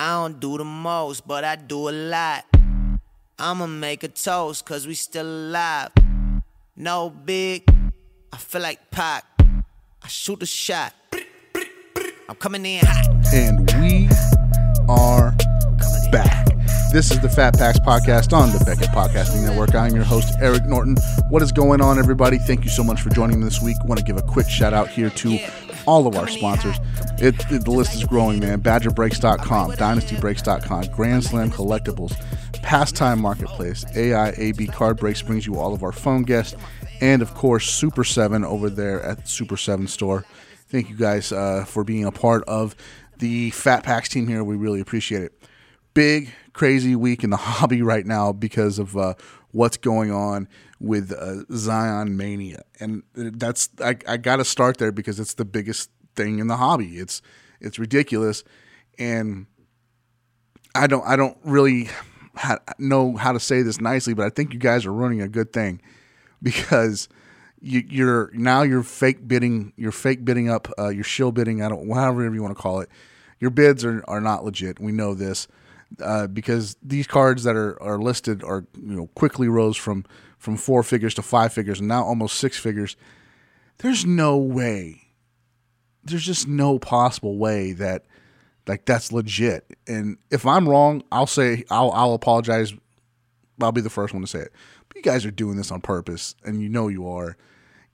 I don't do the most, but I do a lot. I'ma make a toast, cause we still alive. No big, I feel like Pac. I shoot a shot. I'm coming in hot. and we are coming back. This is the Fat Packs podcast on the Beckett Podcasting Network. I'm your host, Eric Norton. What is going on, everybody? Thank you so much for joining me this week. want to give a quick shout out here to all of our sponsors. It, it- the list is growing, man. BadgerBreaks.com, DynastyBreaks.com, Grand Slam Collectibles, Pastime Marketplace, AIAB Card Breaks brings you all of our phone guests, and of course, Super 7 over there at Super 7 store. Thank you guys uh, for being a part of the Fat Packs team here. We really appreciate it. Big, crazy week in the hobby right now because of uh, what's going on with uh, Zion Mania, and that's I, I got to start there because it's the biggest thing in the hobby. It's it's ridiculous, and I don't I don't really ha- know how to say this nicely, but I think you guys are running a good thing because you, you're now you're fake bidding, you're fake bidding up, uh, you're shill bidding. I don't whatever you want to call it. Your bids are, are not legit. We know this uh, because these cards that are, are listed are you know quickly rose from from four figures to five figures and now almost six figures. There's no way. There's just no possible way that like that's legit. And if I'm wrong, I'll say I'll I'll apologize. I'll be the first one to say it. But you guys are doing this on purpose, and you know you are,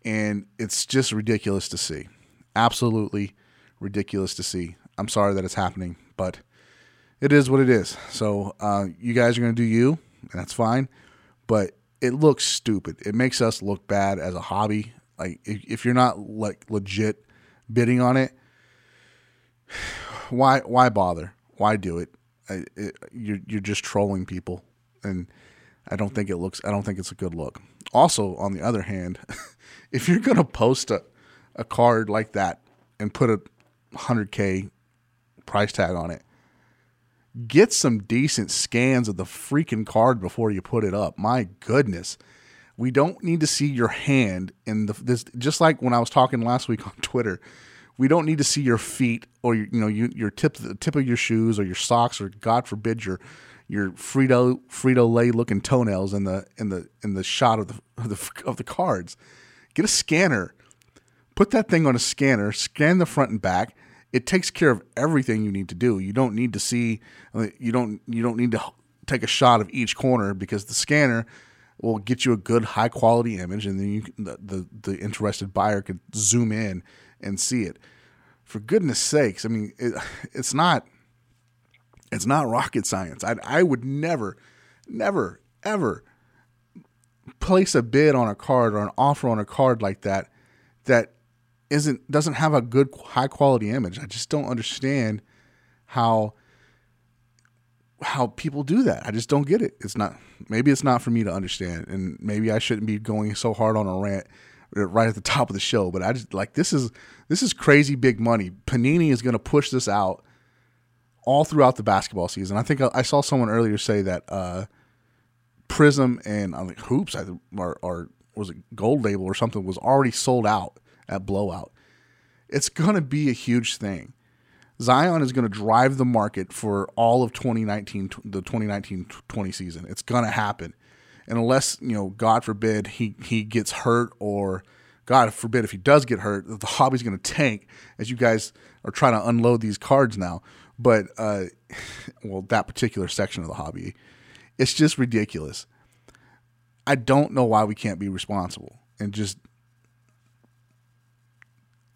and it's just ridiculous to see. Absolutely ridiculous to see. I'm sorry that it's happening, but it is what it is. So uh, you guys are gonna do you, and that's fine. But it looks stupid. It makes us look bad as a hobby. Like if, if you're not like legit bidding on it, why why bother? Why do it? I, it? You're you're just trolling people, and I don't think it looks. I don't think it's a good look. Also, on the other hand, if you're gonna post a a card like that and put a hundred k price tag on it, get some decent scans of the freaking card before you put it up. My goodness. We don't need to see your hand in the this just like when I was talking last week on Twitter. We don't need to see your feet or your, you know you, your tip the tip of your shoes or your socks or God forbid your your Frito Frito Lay looking toenails in the in the in the shot of the of the of the cards. Get a scanner. Put that thing on a scanner, scan the front and back. It takes care of everything you need to do. You don't need to see you don't you don't need to take a shot of each corner because the scanner will get you a good high quality image and then you the, the the interested buyer could zoom in and see it. For goodness sakes, I mean it, it's not it's not rocket science. I I would never never ever place a bid on a card or an offer on a card like that that isn't doesn't have a good high quality image. I just don't understand how how people do that. I just don't get it. It's not maybe it's not for me to understand and maybe I shouldn't be going so hard on a rant right at the top of the show, but I just like this is this is crazy big money. Panini is going to push this out all throughout the basketball season. I think I, I saw someone earlier say that uh Prizm and I'm like hoops I or, or was it Gold Label or something was already sold out at Blowout. It's going to be a huge thing. Zion is going to drive the market for all of 2019, the 2019-20 season. It's going to happen, and unless you know, God forbid, he he gets hurt, or God forbid, if he does get hurt, the hobby's going to tank. As you guys are trying to unload these cards now, but uh, well, that particular section of the hobby, it's just ridiculous. I don't know why we can't be responsible and just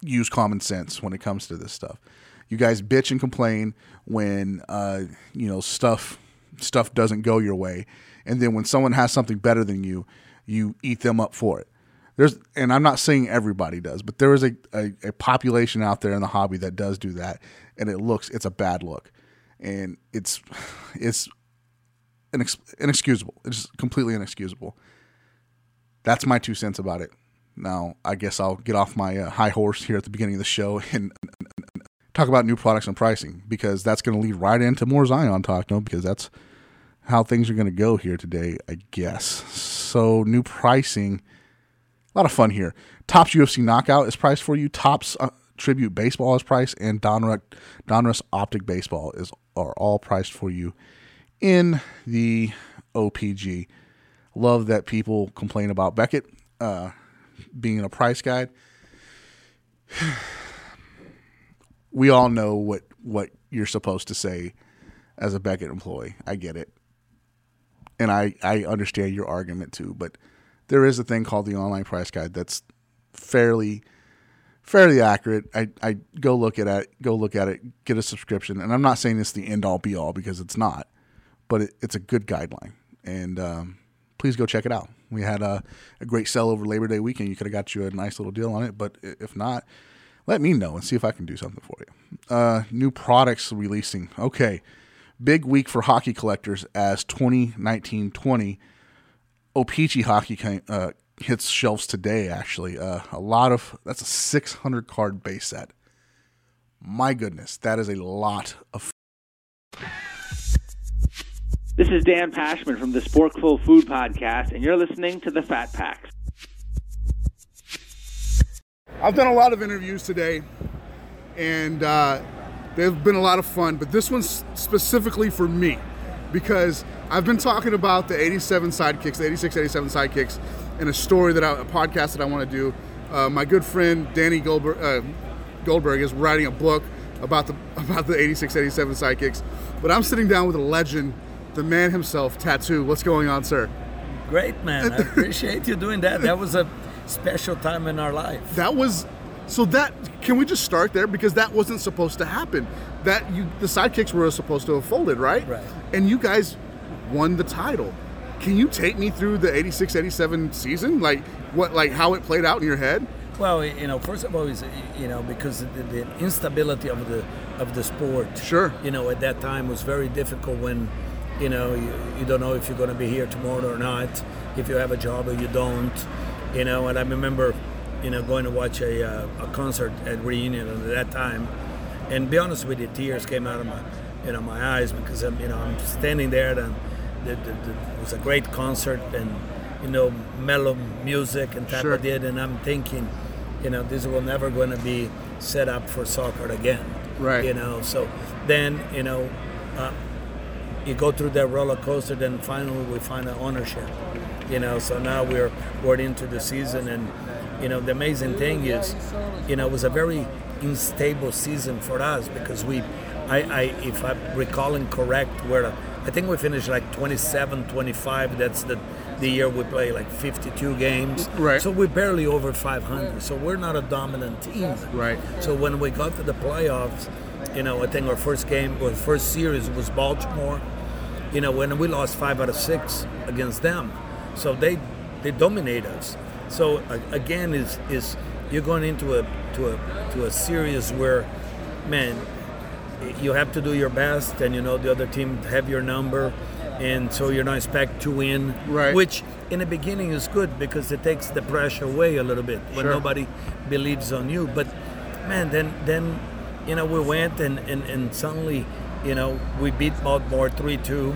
use common sense when it comes to this stuff. You guys bitch and complain when uh, you know stuff stuff doesn't go your way, and then when someone has something better than you, you eat them up for it. There's, and I'm not saying everybody does, but there is a, a, a population out there in the hobby that does do that, and it looks it's a bad look, and it's it's inex- inexcusable. It's completely inexcusable. That's my two cents about it. Now, I guess I'll get off my uh, high horse here at the beginning of the show and talk about new products and pricing because that's going to lead right into more Zion talk, no? Because that's how things are going to go here today, I guess. So, new pricing, a lot of fun here. Topps UFC Knockout is priced for you. Topps uh, Tribute Baseball is priced, and Donruss, Donruss Optic Baseball is are all priced for you in the OPG. Love that people complain about Beckett uh, being a price guide. we all know what what you're supposed to say as a Beckett employee. I get it. And I, I understand your argument too, but there is a thing called the online price guide that's fairly fairly accurate. I, I go look at it, go look at it, get a subscription, and I'm not saying it's the end all be all because it's not, but it, it's a good guideline. And um, please go check it out. We had a, a great sell over Labor Day weekend. You could have got you a nice little deal on it, but if not, let me know and see if I can do something for you. Uh, new products releasing. Okay, big week for hockey collectors as 2019-20 O-Pee-Chee hockey came, uh, hits shelves today. Actually, uh, a lot of that's a 600 card base set. My goodness, that is a lot of. This is Dan Pashman from the Sporkful Food Podcast, and you're listening to the Fat Packs. I've done a lot of interviews today, and uh, they've been a lot of fun. But this one's specifically for me because I've been talking about the 87 sidekicks, the 86, 87 sidekicks, in a story that I, a podcast that I want to do. Uh, my good friend Danny Goldberg, uh, Goldberg is writing a book about the about the 86, 87 sidekicks. But I'm sitting down with a legend, the man himself, Tatu. What's going on, sir? Great, man. I appreciate you doing that. That was a special time in our life. That was so that can we just start there because that wasn't supposed to happen. That you the sidekicks were supposed to have folded, right? Right. And you guys won the title. Can you take me through the 86 87 season? Like what like how it played out in your head? Well, you know, first of all, is you know because the, the instability of the of the sport. Sure. You know, at that time was very difficult when, you know, you, you don't know if you're going to be here tomorrow or not, if you have a job or you don't you know. And I remember, you know, going to watch a, uh, a concert at Reunion at that time, and be honest with you, tears came out of my, you know, my eyes because I'm, you know, I'm standing there and the, the, the, it was a great concert and you know mellow music and type Sure. of did, and I'm thinking, you know, this will never going to be set up for soccer again. Right. You know, so then you know. Uh, you go through that roller coaster, then finally we find an ownership. You know, so now we're we're into the season, and you know the amazing thing is, you know, it was a very unstable season for us because we, I, I if I'm recalling correct, we're I think we finished like 27, 25. That's the the year we play like 52 games. Right. So we're barely over 500. So we're not a dominant team. Right. So when we got to the playoffs, you know, I think our first game or first series was Baltimore. You know, when we lost five out of six against them, so they they dominate us. So again, is is you're going into a to a to a series where, man, you have to do your best, and you know the other team have your number, and so you're not expect to win. Right. Which in the beginning is good because it takes the pressure away a little bit when Sure. nobody believes on you. But man, then then you know we went and and, and suddenly you know we beat Baltimore three two.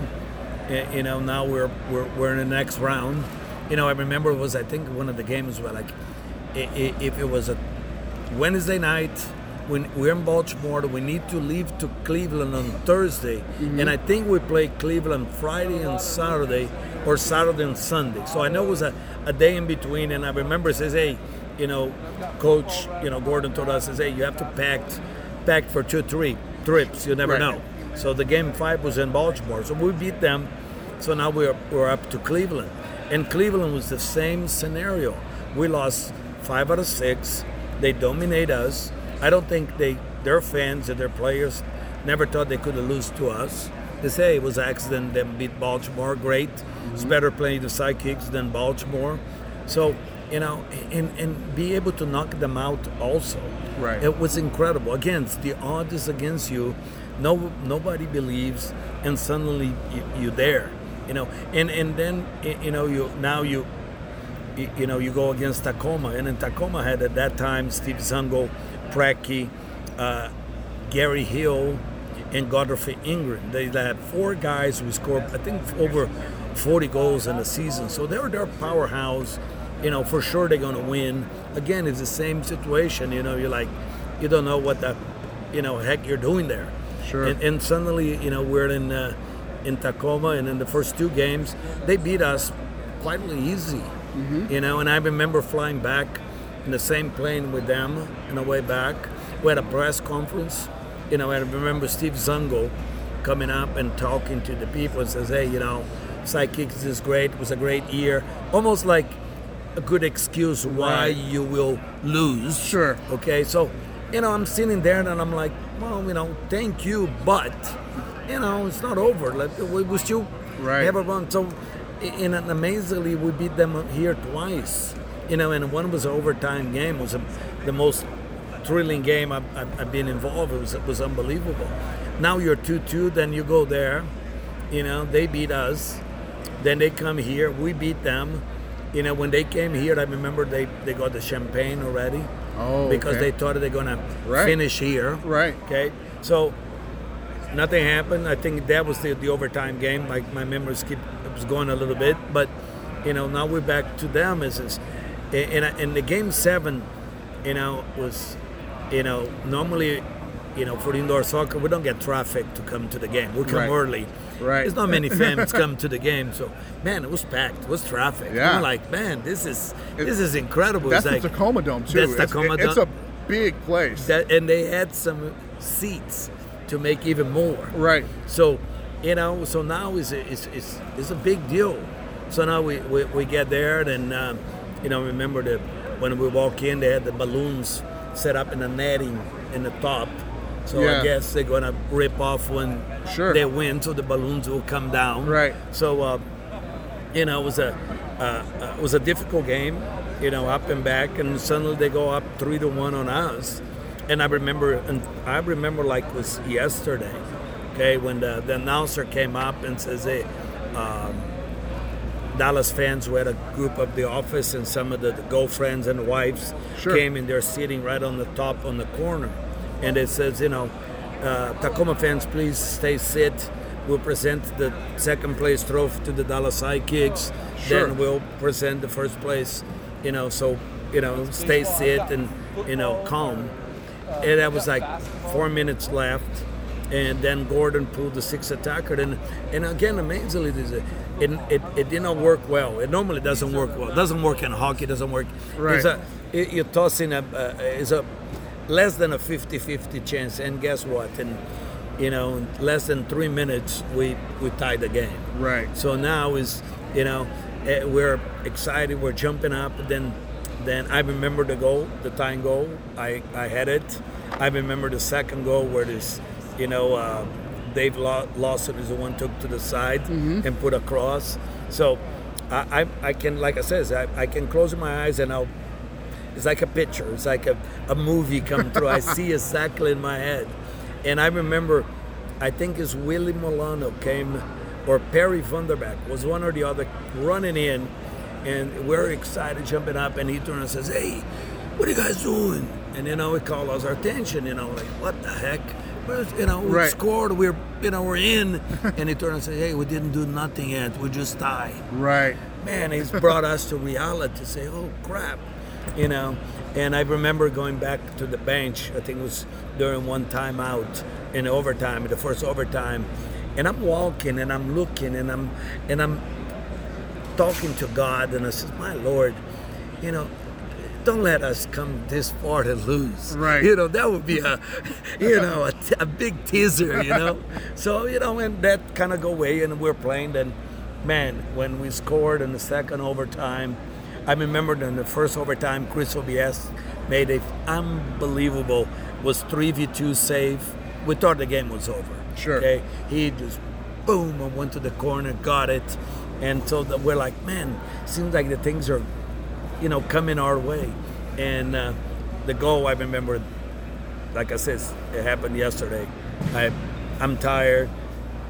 Eh, you know now we're we're we're in the next round. You know I remember it was I think one of the games where like if it was a Wednesday night. When we're in Baltimore, we need to leave to Cleveland on Thursday, mm-hmm. and I think we play Cleveland Friday and Saturday, or Saturday and Sunday. So I know it was a, a day in between, and I remember it says, "Hey, you know, Coach, you know, Gordon told us, says, hey, you have to pack, pack for two, three trips. You never Right. know." So the game five was in Baltimore, so we beat them. So now we're we're up to Cleveland, and Cleveland was the same scenario. We lost five out of six. They dominate us. I don't think they their fans and their players never thought they could lose to us. They say it was accident. They beat Baltimore. Great. It's mm-hmm. better playing the sidekicks than Baltimore. So you know, and and be able to knock them out also. Right. It was incredible. Again, the odds is against you. No, nobody believes, and suddenly you, you're there. You know, and and then you know you now you you, you know, you go against Tacoma, and in Tacoma had at that time Steve Zungul, Preki, uh, Gary Hill, and Godfrey Ingram. They had four guys who scored, I think, over 40 goals in the season. So they were their powerhouse. You know, for sure they're going to win. Again, it's the same situation. You know, you're like, you don't know what the, you know, heck you're doing there. Sure. And, and suddenly, you know, we're in uh, in Tacoma, and in the first two games, they beat us quite easy. You know, and I remember flying back in the same plane with them on the way back. We had a press conference. You know, I remember Steve Zungul coming up and talking to the people and says, "Hey, you know, Sidekicks is great. It was a great year." Almost like a good excuse why Right. you will lose. Sure. Okay, so you know, I'm sitting there and I'm like, well, you know, thank you, but you know, it's not over. Like we, we still Right. have a run. So, and amazingly, we beat them here twice. You know, and one was an overtime game. It was a, the most thrilling game I've, I've, I've been involved. It was it was unbelievable. Now you're two two, then you go there. You know, they beat us. Then they come here. We beat them. You know, when they came here, I remember they, they got the champagne already Oh, because okay. they thought they're gonna Right. finish here. Right. Okay. So nothing happened. I think that was the, the overtime game. My my memories keep it was going a little bit, but you know now we're back to them. Is is and and- and the game seven, you know, was you know normally. You know, for indoor soccer, we don't get traffic to come to the game. We come Right. early. Right. There's not many fans come to the game, so man, it was packed. It was traffic. Yeah. I'm like, man, this is It- this is incredible. That's it's the like, Tacoma Dome too. That's it's, Tacoma it's Dome. a big place. that, and they had some seats to make even more. right. So, you know, so now is is is is a big deal. So now we, we, we get there, and um, you know, remember that when we walk in, they had the balloons set up in the netting in the top. So Yeah. I guess they're gonna rip off when Sure. they win, so the balloons will come down. Right. So, uh, you know, it was a uh, it was a difficult game. You know, up and back, and suddenly they go up three to one on us. And I remember, and I remember like it was yesterday. Okay, when the, the announcer came up and says, "Hey." Um, Dallas fans who had a group of the office and some of the, the girlfriends and wives Sure. came and they're sitting right on the top on the corner. And it says, you know, uh, Tacoma fans, please stay sit. We'll present the second place trophy to the Dallas Sidekicks. Sure. Then we'll present the first place. You know, so you know, stay sit and you know, calm. And that was like four minutes left and then Gordon pulled the six attacker. And and again, amazingly, it, it, it did not work well. It normally doesn't work well. It doesn't work in hockey. It doesn't work. Right. It's a, it, you're tossing a uh, is a less than a 50-50 chance. And guess what? And you know, in less than three minutes, we we tied the game. Right. So now is you know eh, we're excited. We're jumping up. Then then I remember the goal, the tying goal. I I had it. I remember the second goal where this you know uh, Dave Law- Lawson is the one took to the side and put across. So I, I I can like I says I, I can close my eyes and I'll. It's like a picture. It's like a, a movie come through. I see exactly in my head. And I remember, I think it's Willie Milano came, or Perry Vanderbeck was one or the other running in, and we're excited, jumping up, and he turns and says, "Hey, what are you guys doing?" And you know, it called us our attention. You know, like what the heck? Well, You know, we Right. scored. We're you know we're in, and he turned and said, "Hey, we didn't do nothing yet. We just tied." Right. man, he's brought us to reality to say, oh crap, you know. And I remember going back to the bench. I think it was during one time out in overtime, in the first overtime, and I'm walking and I'm looking and I'm and I'm talking to God, and I said, my Lord, you know. Don't let us come this far to lose. Right. You know, that would be a, you know, a, t- a big teaser, you know. so, you know, and that kind of go away and we're playing. Then, man, when we scored in the second overtime, I remember in the first overtime, Chris OBS made a unbelievable, was 3v2 save. We thought the game was over. Sure. Okay. He just, boom, and went to the corner, got it. And so that we're like, man, seems like the things are you know, coming our way. And uh, the goal, I remember, like I said, it happened yesterday. I, I'm tired.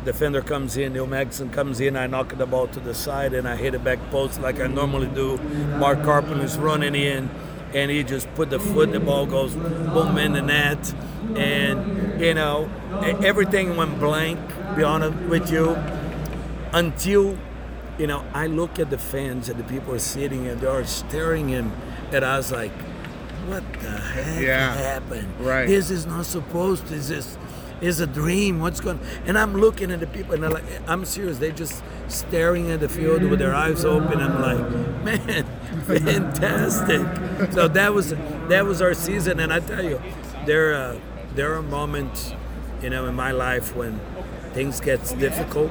Defender comes in, Neil Megson comes in. I knock the ball to the side and I hit a back post like I normally do. Mark Carpenter's running in, and he just put the foot. The ball goes boom in the net, and you know everything went blank. Be honest with you, until you know, I look at the fans and the people are sitting and they are staring in at us like, what the heck Yeah. happened? Right. This is not supposed. To. This is a dream. What's going? And I'm looking at the people, and I'm like, I'm serious. They're just staring at the field with their eyes open. I'm like, man, fantastic. so that was that was our season, and I tell you, there uh, there are moments, you know, in my life when things gets difficult.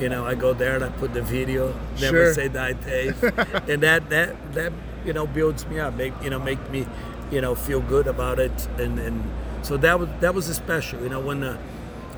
You know, I go there and I put the video, never Sure. say die tape, and that that that you know builds me up, make you know make me you know feel good about it, and and so that was that was special. You know when. Uh,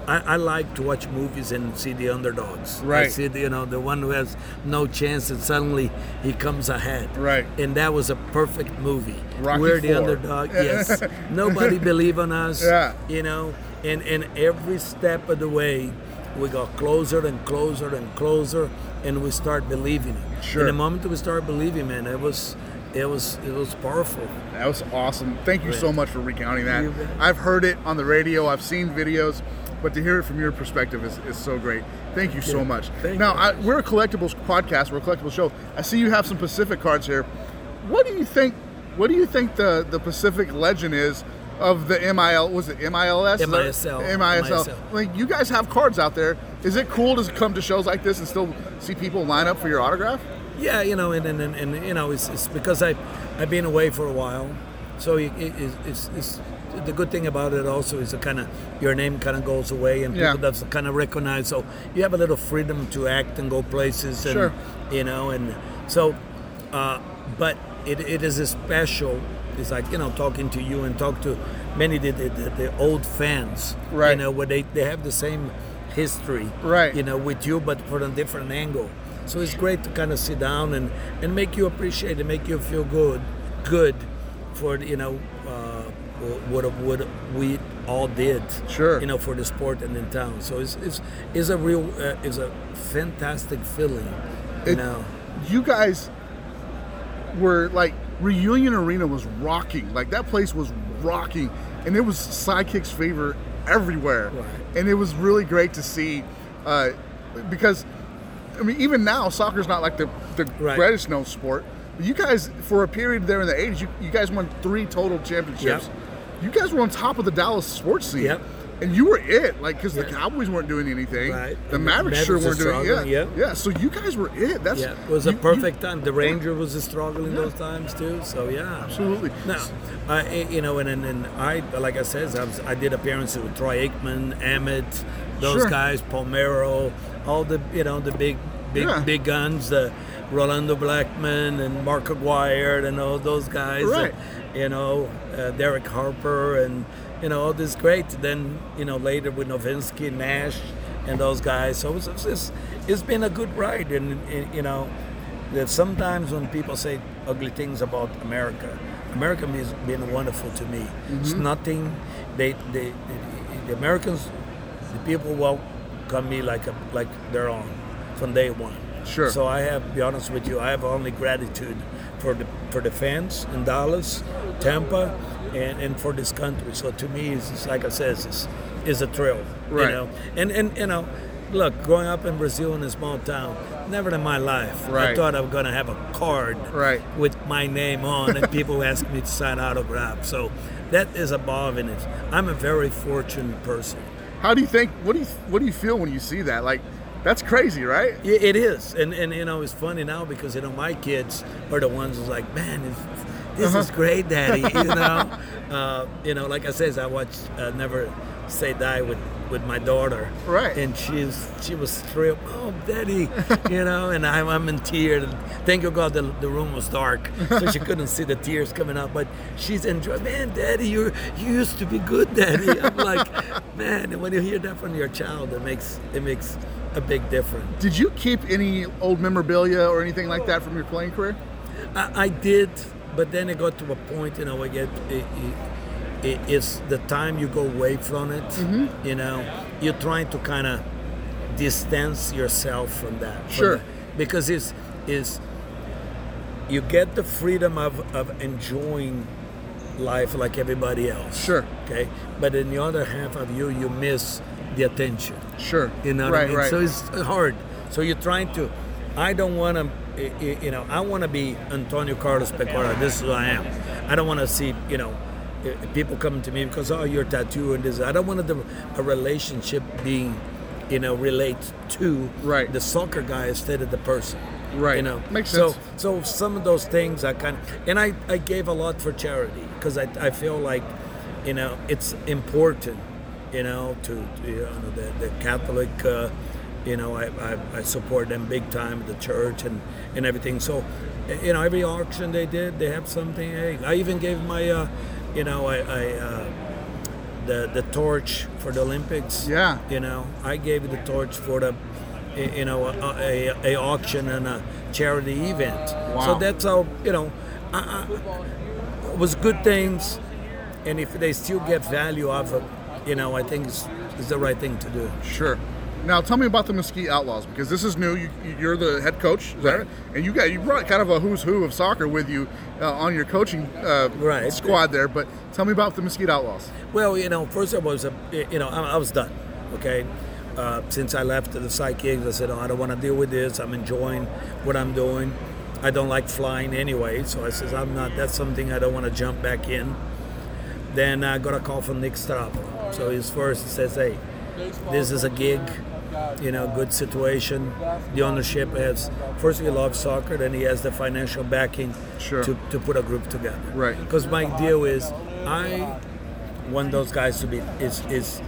I, I like to watch movies and see the underdogs. I Right. see the, you know the one who has no chance and suddenly he comes ahead. Right. And that was a perfect movie. Rocky We're the Four. underdog. Yes. Nobody believe on us. Yeah. You know, and and every step of the way, we got closer and closer and closer, and we start believing it. Sure. And the moment we start believing, man, it was, it was, it was powerful. That was awesome. Thank you so much for recounting that. I've heard it on the radio, I've seen videos, but to hear it from your perspective is, is so great. Thank you so much. Thank now. I, we're a collectibles podcast, we're a collectibles show. I see you have some Pacific cards here. What do you think? What do you think the, the Pacific legend is of the MIL? Was it MILS? MISL. MISL. MISL. Like you guys have cards out there. Is it cool to come to shows like this and still see people line up for your autograph? Yeah, you know, and and, and, and you know, it's, it's because I I've been away for a while, so it, it, it's, it's the good thing about it also is it kind of your name kind of goes away and Yeah. people that's kind of recognize. So you have a little freedom to act and go places, and Sure. you know, and so, uh, but it, it is a special. It's like you know talking to you and talk to many of the, the, the old fans, right? You know, where they, they have the same history, Right. You know, with you, but from a different angle. So it's great to kind of sit down and, and make you appreciate it, make you feel good, good for you know uh, what what we all did. Sure. You know, for the sport and in town. So it's it's, it's a real uh, it's a fantastic feeling. You It- know. you guys were like reunion arena was rocking like that place was rocking and it was sidekicks favor everywhere Right. and it was really great to see uh, because i mean even now soccer's not like the, the Right. greatest known sport but you guys for a period there in the 80s you, you guys won three total championships Yep. you guys were on top of the dallas sports scene Yep. and you were it like because the cowboys weren't doing anything Right. the And mavericks sure weren't doing yeah struggling, yeah. yeah so you guys were it that's Yeah, it was a you- you- perfect time. The Ranger was struggling those times too. So yeah, Absolutely. No, I you know, and and, and I like I said, I, was, I did appearances with Troy Aikman, Emmett, those Sure. guys, Palmeiro, all the you know the big big Yeah. big guns, the Rolando Blackman and Mark Aguirre and all those guys. Right. and, you know, uh, Derek Harper and you know all this great. Then you know later with Novinsky, Nash, and those guys. So it's it's, it's, it's been a good ride, and, and you know that sometimes when people say ugly things about America, America has been wonderful to me. It's Mm-hmm. nothing. They, they, the, the Americans, the people welcome me like a, like their own from day one. Sure. So I have, to be honest with you, I have only gratitude for the for the fans in Dallas, Tampa, and, and for this country. So to me, it's, it's like I said, it's, it's a thrill. Right. You know, and and you know, look, growing up in Brazil in a small town, never in my life Right. I thought I was gonna have a card Right. with my name on, and people ask me to sign autographs. So that is above, and it's, I'm a very fortunate person. How do you think? What do you What do you feel when you see that? Like, that's crazy, right? Yeah, It is, and and you know it's funny now because you know my kids are the ones who's like, man, this, Uh-huh. is great, Daddy. You know, uh, you know, like I said, I watched uh, Never Say Die with with my daughter, Right. And she's she was thrilled, oh, Daddy, you know, and I'm, I'm in tears. Thank you God the, the room was dark, so she couldn't see the tears coming out. But she's enjoying, man, Daddy, you you used to be good, Daddy. I'm like, man, and when you hear that from your child, it makes it makes a big difference. Did you keep any old memorabilia or anything like that from your playing career? I, I did, but then it got to a point, you know, I get it, it, it, it's the time you go away from it. Mm-hmm. You know, you're trying to kind of distance yourself from that. from Sure. because it's is you get the freedom of, of enjoying life like everybody else. Sure. Okay, but in the other half of you, you miss the attention. Sure. You know what right, I mean? right. So it's hard. So you're trying to. I don't want to you know, I want to be Antonio Carlos Pecora. This is who I am. I don't want to see, you know, people coming to me because oh, your Tatu and this. I don't want the, a relationship being, you know, relate to Right. the soccer guy instead of the person. Right. You know, Makes so, sense. So some of those things I kind of, and I, I gave a lot for charity because I, I feel like, you know, it's important, you know, to, to, you know, the, the Catholic, uh, you know, I, I, I support them big time, the church and, and everything. So, you know, every auction they did, they have something. Hey, I even gave my, uh, you know, I, I uh, the the torch for the Olympics. Yeah. You know, I gave the torch for the, you know, a, a, a auction and a charity event. Wow. So that's how you know, I, I, it was good things, and if they still get value off of, you know, I think it's, it's the right thing to do. Sure. Now tell me about the Mesquite Outlaws because this is new. You, you're the head coach, is that right? And you got you brought kind of a who's who of soccer with you uh, on your coaching uh, Right. squad there. But tell me about the Mesquite Outlaws. Well, you know, first I was, a, you know, I, I was done. Okay, uh, since I left the psychics, I said, oh, I don't want to deal with this. I'm enjoying what I'm doing. I don't like flying anyway, so I says I'm not. That's something I don't want to jump back in. Then I got a call from Nick Strappo. So he's first he says, hey, this is a gig. You know, good situation. The ownership has first he loves soccer, then he has the financial backing Sure. to, to put a group together. Right. Because my deal is, I want those guys to be is is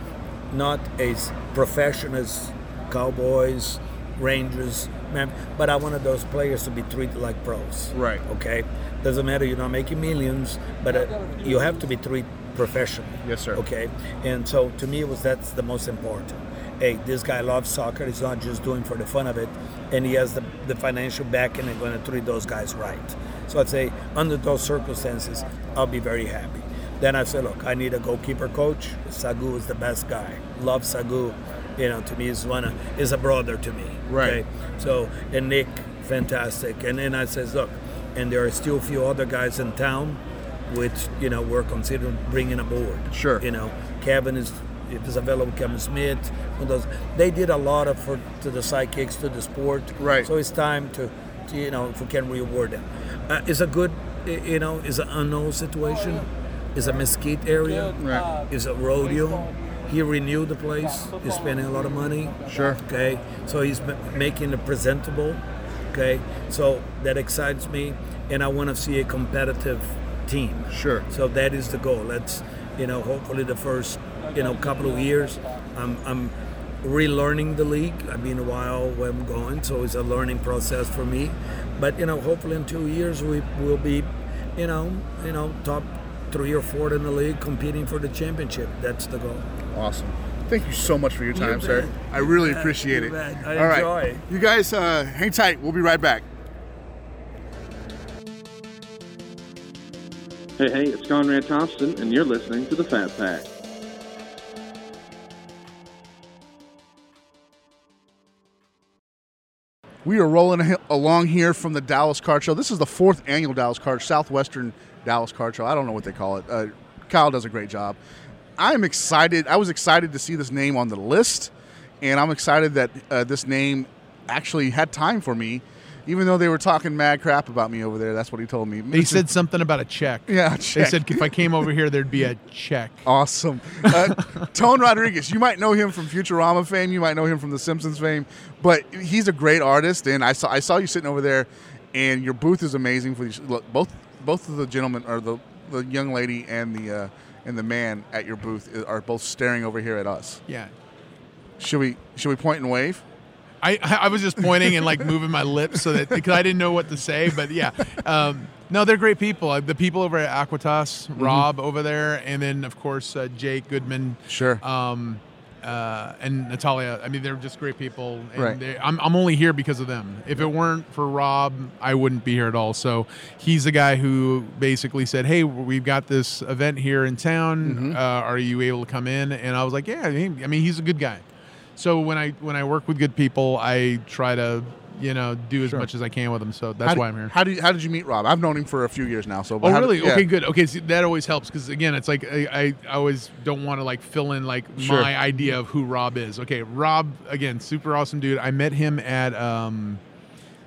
not as professional as Cowboys, Rangers, man, but I wanted those players to be treated like pros. Right. Okay. Doesn't matter you're not making millions, but uh, you have to be treated professionally. Yes, sir. Okay. And so to me, it was that's the most important. Hey, this guy loves soccer. He's not just doing for the fun of it, and he has the, the financial backing and going to treat those guys right. So I'd say under those circumstances, I'll be very happy. Then I said, look, I need a goalkeeper coach. Sagu is the best guy. Love Sagu. You know, to me, is one of, is a brother to me. Right. Okay? So and Nick, fantastic. And then I says, look, and there are still a few other guys in town, which you know we're considering bringing aboard. Sure. You know, Kevin is if it's available, Kevin Smith. Those they did a lot of for to the sidekicks to the sport. Right. So it's time to, to you know, if we can reward them. Uh, it's a good, you know, it's an unknown situation. It's a mesquite area. Right. It's a rodeo. He renewed the place. He's spending a lot of money. Sure. Okay. So he's making it presentable. Okay. So that excites me, and I want to see a competitive team. Sure. So that is the goal. Let's, you know, hopefully the first, you know, couple of years, I'm, I'm relearning the league. I've been a while where I'm going, so it's a learning process for me. But you know, hopefully in two years we will be, you know, you know, top three or four in the league, competing for the championship. That's the goal. Awesome. Thank you so much for your time, bet. sir. I really You appreciate You it. I All right. enjoy. You guys uh, hang tight. We'll be right back. Hey, hey, it's Conrad Thompson, and you're listening to the Fat Pack. We are rolling along here from the Dallas Card Show. This is the fourth annual Dallas Card, Southwestern Dallas Card Show. I don't know what they call it. Uh, Kyle does a great job. I'm excited. I was excited to see this name on the list, and I'm excited that uh, this name actually had time for me, even though they were talking mad crap about me over there. That's what he told me. They said something about a check. Yeah, a They said if I came over here, there'd be a check. Awesome. Uh, Tone Rodriguez, you might know him from Futurama fame, you might know him from The Simpsons fame, but he's a great artist. And I saw I saw you sitting over there, and your booth is amazing. For these, look, both both of the gentlemen, or the the young lady and the uh, and the man at your booth are both staring over here at us. Yeah. Should we should we point and wave? I, I was just pointing and like moving my lips so that because I didn't know what to say, but yeah, um, no, they're great people. Uh, The people over at Aquitas, Mm-hmm. Rob over there, and then of course uh, Jake Goodman, Sure. um, uh, and Natalia. I mean, they're just great people. And Right. they, I'm I'm only here because of them. If it weren't for Rob, I wouldn't be here at all. So he's the guy who basically said, "Hey, we've got this event here in town. Mm-hmm. Uh, are you able to come in?" And I was like, "Yeah." I mean, I mean, he's a good guy. So when I when I work with good people, I try to you know do as Sure. much as I can with them. So that's how why I'm here. How did how did you meet Rob? I've known him for a few years now. So, Oh but how did- really? yeah. Okay, good. Okay, see, that always helps because again, it's like I, I, I always don't want to like fill in like Sure. my idea of who Rob is. Okay, Rob again, super awesome dude. I met him at um,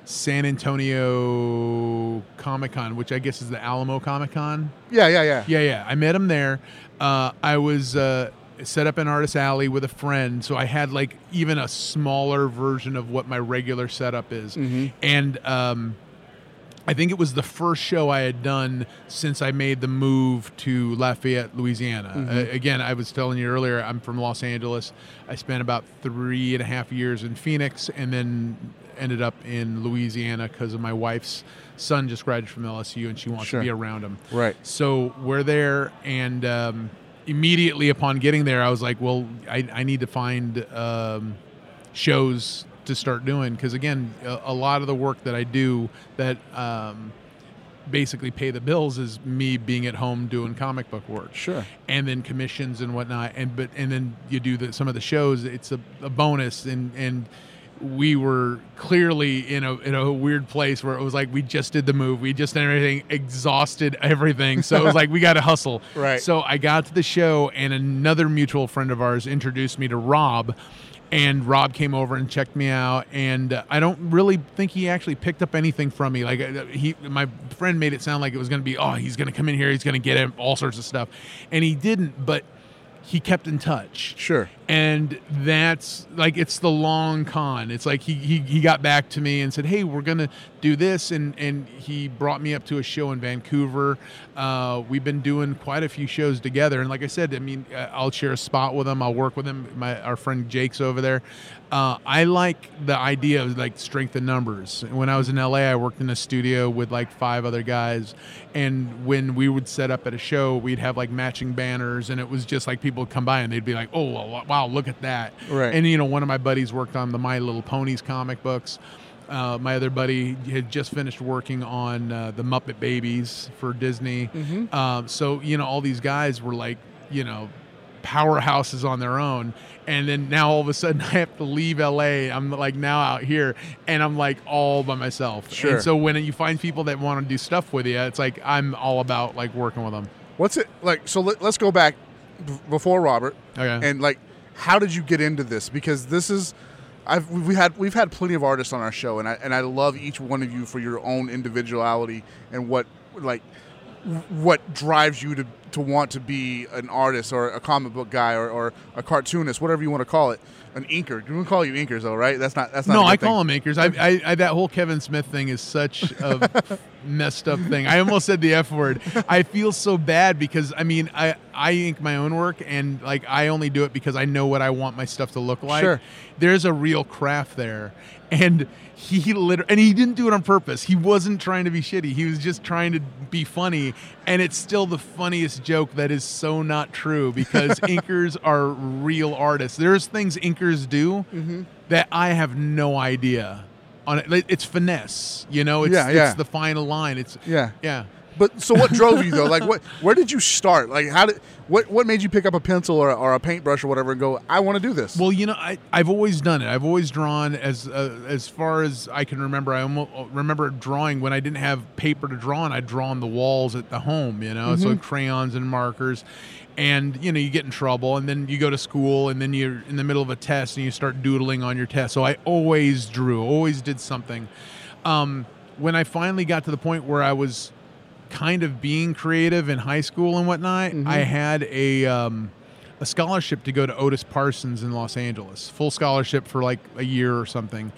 San Antonio Comic Con, which I guess is the Alamo Comic Con. Yeah, yeah, yeah. Yeah, yeah. I met him there. Uh, I was uh, set up in Artist Alley with a friend, so I had like even a smaller version of what my regular setup is. And um, I think it was the first show I had done since I made the move to Lafayette, Louisiana. Uh, again, I was telling you earlier, I'm from Los Angeles. I spent about three and a half years in Phoenix and then ended up in Louisiana because of my wife's son just graduated from LSU and she wants Sure. to be around him. Right. So we're there, and um, immediately upon getting there, I was like, well, I, I need to find um, shows to start doing because again, a, a lot of the work that I do that um, basically pay the bills is me being at home doing comic book work. Sure. And then commissions and whatnot, and but and then you do the, some of the shows. It's a, a bonus, and and we were clearly in a in a weird place where it was like we just did the move, we just did everything, exhausted everything. So it was like we got to hustle. Right. So I got to the show, and another mutual friend of ours introduced me to Rob. And Rob came over and checked me out, and uh, I don't really think he actually picked up anything from me. Like uh, he, my friend made it sound like it was going to be, oh, he's going to come in here, he's going to get him all sorts of stuff, and he didn't. But he kept in touch. Sure. and that's like it's the long con. It's like he, he he got back to me and said hey we're gonna do this and and he brought me up to a show in vancouver. Uh, we've been doing quite a few shows together. And like i said i mean uh, i'll share a spot with him. I'll work with him. My our friend jake's over there uh, i like the idea of like strength in numbers. When i was in la i worked in a studio with like five other guys and when we would set up at a show we'd have like matching banners and it was just like people would come by and they'd be like oh wow look at that. Right. and you know one of my buddies worked on the my little ponies comic books. Uh, my other buddy had just finished working on uh, the muppet babies for disney. Um, so you know all these guys were like you know powerhouses on their own and then now all of a sudden i have to leave la i'm like now out here and i'm like all by myself Sure. and so when you find people that want to do stuff with you it's like i'm all about like working with them What's it like? So let, let's go back b- before Robert. Okay. And like, how did you get into this? Because this is, I've we had we've had plenty of artists on our show, and I and I love each one of you for your own individuality and what like what drives you to to want to be an artist or a comic book guy or, or a cartoonist, whatever you want to call it. An inker. We call you inkers though, right? That's not that's not. no, I thing. call them makers. I, I, I that whole Kevin Smith thing is such a messed up thing. I almost said the F word. I feel so bad because I mean I I ink my own work and like I only do it because I know what I want my stuff to look like. Sure. There's a real craft there, and he literally and he didn't do it on purpose. He wasn't trying to be shitty. He was just trying to be funny, and it's still the funniest joke that is so not true because inkers are real artists. There's things inkers do Mm-hmm. that I have no idea on it. It's finesse, you know. It's, Yeah, yeah. it's the final line. It's Yeah. yeah. But so what drove you though? Like what where did you start? Like how did what what made you pick up a pencil or, or a paintbrush or whatever and go, I want to do this? Well, you know, I, I've always done it. I've always drawn as uh, as far as I can remember. I almost remember drawing when I didn't have paper to draw on. I'd draw on the walls at the home, you know, so crayons and markers. And you know, you get in trouble, and then you go to school, and then you're in the middle of a test, and you start doodling on your test. So I always drew, always did something. Um, when I finally got to the point where I was kind of being creative in high school and whatnot, I had a um, a scholarship to go to Otis Parsons in Los Angeles, full scholarship for like a year or something,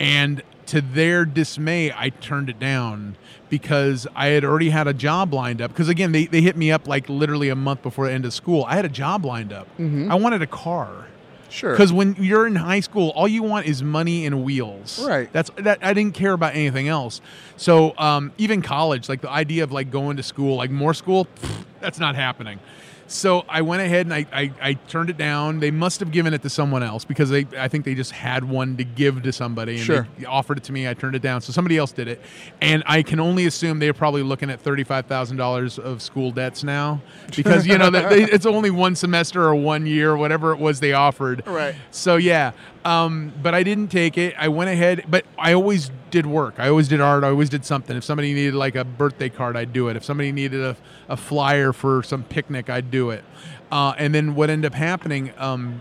and to their dismay, I turned it down because I had already had a job lined up. Because again, they, they hit me up like literally a month before the end of school. I had a job lined up. I wanted a car. sure. Because when you're in high school, all you want is money and wheels. Right. That's that. I didn't care about anything else. So um, even college, like the idea of like going to school, like more school, that's not happening. So I went ahead and I, I, I turned it down. They must have given it to someone else because they I think they just had one to give to somebody and Sure. they offered it to me. I turned it down. So somebody else did it, and I can only assume they're probably looking at thirty five thousand dollars of school debts now because you know that they, it's only one semester or one year, or whatever it was they offered. Right. So yeah, um, but I didn't take it. I went ahead, but I always did work. I always did art. I always did something. If somebody needed like a birthday card, I'd do it. If somebody needed a, a flyer for some picnic, I'd do it. Uh, and then what ended up happening, um,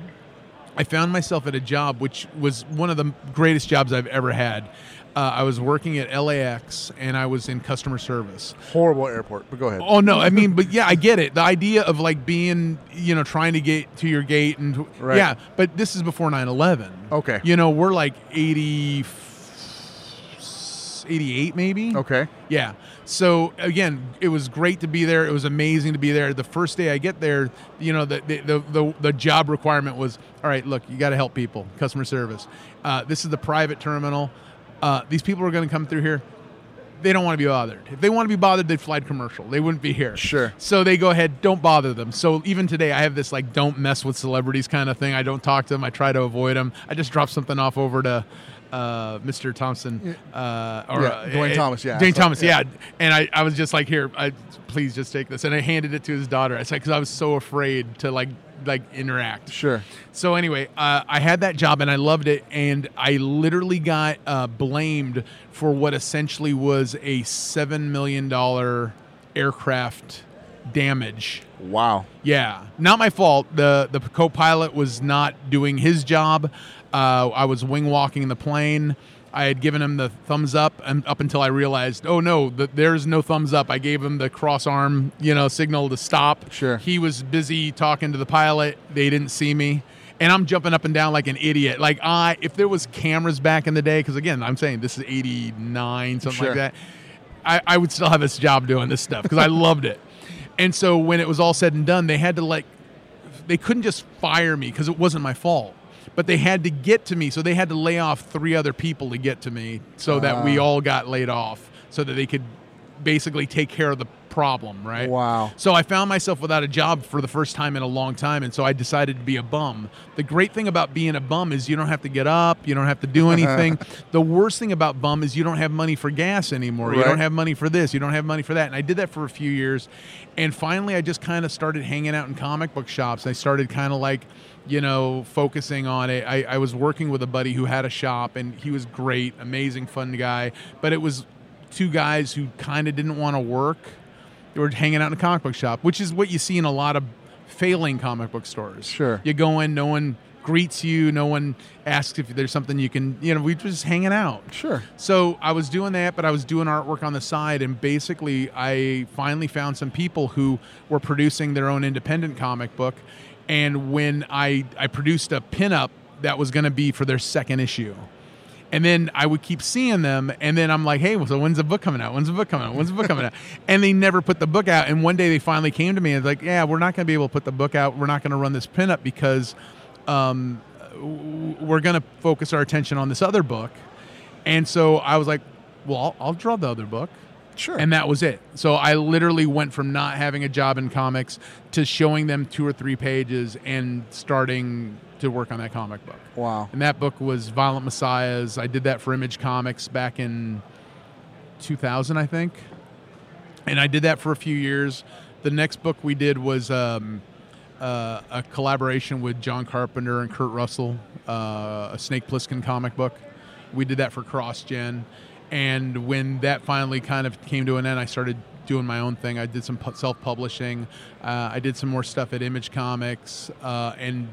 I found myself at a job which was one of the greatest jobs I've ever had. Uh, I was working at LAX and I was in customer service. Horrible airport, but go ahead. Oh no, I mean, but yeah, I get it. The idea of like being, you know, trying to get to your gate and Right. yeah, but this is before 9/11. Okay. You know, we're like 80 88 maybe. Okay. Yeah. So again, it was great to be there. It was amazing to be there. The first day I get there, you know, the the the, the, the job requirement was, all right, look, you got to help people, customer service. Uh, this is the private terminal. Uh, these people are going to come through here. They don't want to be bothered. If they want to be bothered, they'd fly commercial. They wouldn't be here. Sure. So they go ahead, don't bother them. So even today, I have this like don't mess with celebrities kind of thing. I don't talk to them. I try to avoid them. I just drop something off over to uh, Mr. Thompson uh, or Yeah, uh, Dwayne uh, Thomas, yeah. Dwayne So- Thomas, yeah. yeah. And I, I was just like, here, I, please just take this. And I handed it to his daughter. I said because I was so afraid to like like interact. Sure. So anyway, uh, I had that job and I loved it, and I literally got uh, blamed for what essentially was a seven million dollar aircraft damage. Wow. Yeah, not my fault. the The co-pilot was not doing his job. Uh, I was wing walking the plane. I had given him the thumbs up, and up until I realized, oh no, th- there's no thumbs up. I gave him the cross arm, you know, signal to stop. Sure. He was busy talking to the pilot. They didn't see me, and I'm jumping up and down like an idiot. Like I, if there was cameras back in the day, because again, I'm saying this is '89, something Sure. like that. I, I would still have this job doing this stuff because I loved it. And so when it was all said and done, they had to like, they couldn't just fire me because it wasn't my fault, but they had to get to me. So they had to lay off three other people to get to me so that Ah. we all got laid off so that they could basically take care of the problem, right? Wow. So I found myself without a job for the first time in a long time, and so I decided to be a bum. The great thing about being a bum is you don't have to get up, you don't have to do anything. the worst thing about bum is you don't have money for gas anymore. You don't have money for this, you don't have money for that. And I did that for a few years, and finally I just kind of started hanging out in comic book shops. I started kind of like you know, focusing on it. I, I was working with a buddy who had a shop, and he was great, amazing, fun guy. But it was two guys who kind of didn't want to work. They were hanging out in a comic book shop, which is what you see in a lot of failing comic book stores. Sure. You go in, no one greets you, no one asks if there's something you can, you know, we just hanging out. Sure. So I was doing that, but I was doing artwork on the side, and basically, I finally found some people who were producing their own independent comic book. And when I I produced a pinup that was going to be for their second issue, and then I would keep seeing them, and then I'm like, hey, so when's the book coming out? When's the book coming out? When's the book coming out? And they never put the book out. And one day they finally came to me and was like, yeah, we're not going to be able to put the book out. We're not going to run this pinup because um, we're going to focus our attention on this other book. And so I was like, well, I'll, I'll draw the other book. Sure. And that was it. So I literally went from not having a job in comics to showing them two or three pages and starting to work on that comic book. wow. And that book was Violent Messiahs. I did that for Image Comics back in 2000, I think. And I did that for a few years. The next book we did was um, uh, a collaboration with John Carpenter and Kurt Russell, uh, a Snake Plissken comic book. We did that for CrossGen. And when that finally kind of came to an end, I started doing my own thing. I did some self-publishing. Uh, I did some more stuff at Image Comics, uh, and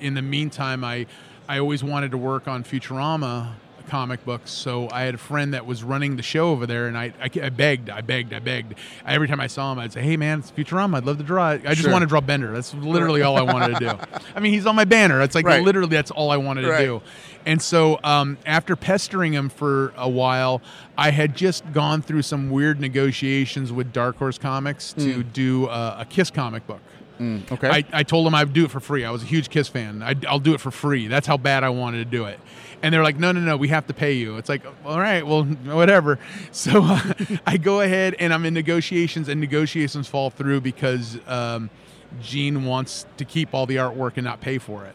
in the meantime, I I always wanted to work on Futurama comic books. So I had a friend that was running the show over there, and I, I, I begged, I begged, I begged. Every time I saw him, I'd say, "Hey, man, it's Futurama. I'd love to draw it. I just Sure. want to draw Bender. That's literally all I wanted to do. I mean, he's on my banner. It's like Right. literally that's all I wanted Right. to do. And so um, after pestering him for a while, I had just gone through some weird negotiations with Dark Horse Comics to do uh, a Kiss comic book. Okay. I, I told them I'd do it for free. I was a huge Kiss fan. I'd, I'll do it for free. That's how bad I wanted to do it. And they're like, no, no, no, we have to pay you. It's like, all right, well, whatever. So uh, I go ahead and I'm in negotiations, and negotiations fall through because um, Gene wants to keep all the artwork and not pay for it.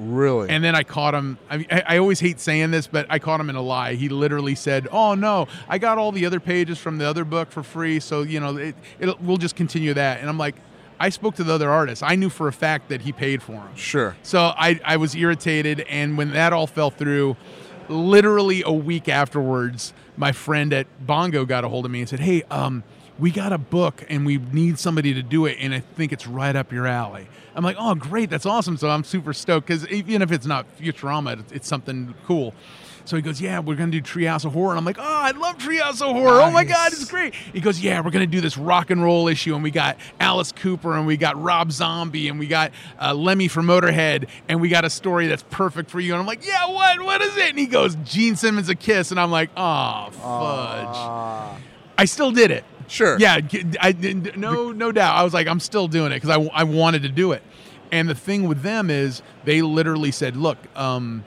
Really. And then I caught him. I, mean, I, always hate saying this, but I caught him in a lie. He literally said, "Oh no, I got all the other pages from the other book for free, so you know, it, it'll, we'll just continue that." And I'm like, I spoke to the other artist. I knew for a fact that he paid for them. sure. So I, I was irritated, and when that all fell through, literally a week afterwards, my friend at Bongo got a hold of me and said, "Hey, um, we got a book and we need somebody to do it, and I think it's right up your alley. I'm like, oh, great, that's awesome. So I'm super stoked because even if it's not Futurama, it's, something cool. So he goes, yeah, we're gonna do Treehouse of Horror, and I'm like, oh, I love Treehouse of Horror. Oh my god, it's great. He goes, yeah, we're gonna do this rock and roll issue, and we got Alice Cooper, and we got Rob Zombie, and we got uh, Lemmy from Motorhead, and we got a story that's perfect for you. And I'm like, yeah, what? What is it? And he goes, Gene Simmons a kiss, and I'm like, oh fudge. I still did it. Sure. Yeah, I did no no doubt. I was like, I'm still doing it because I, I wanted to do it. And the thing with them is they literally said, look, um,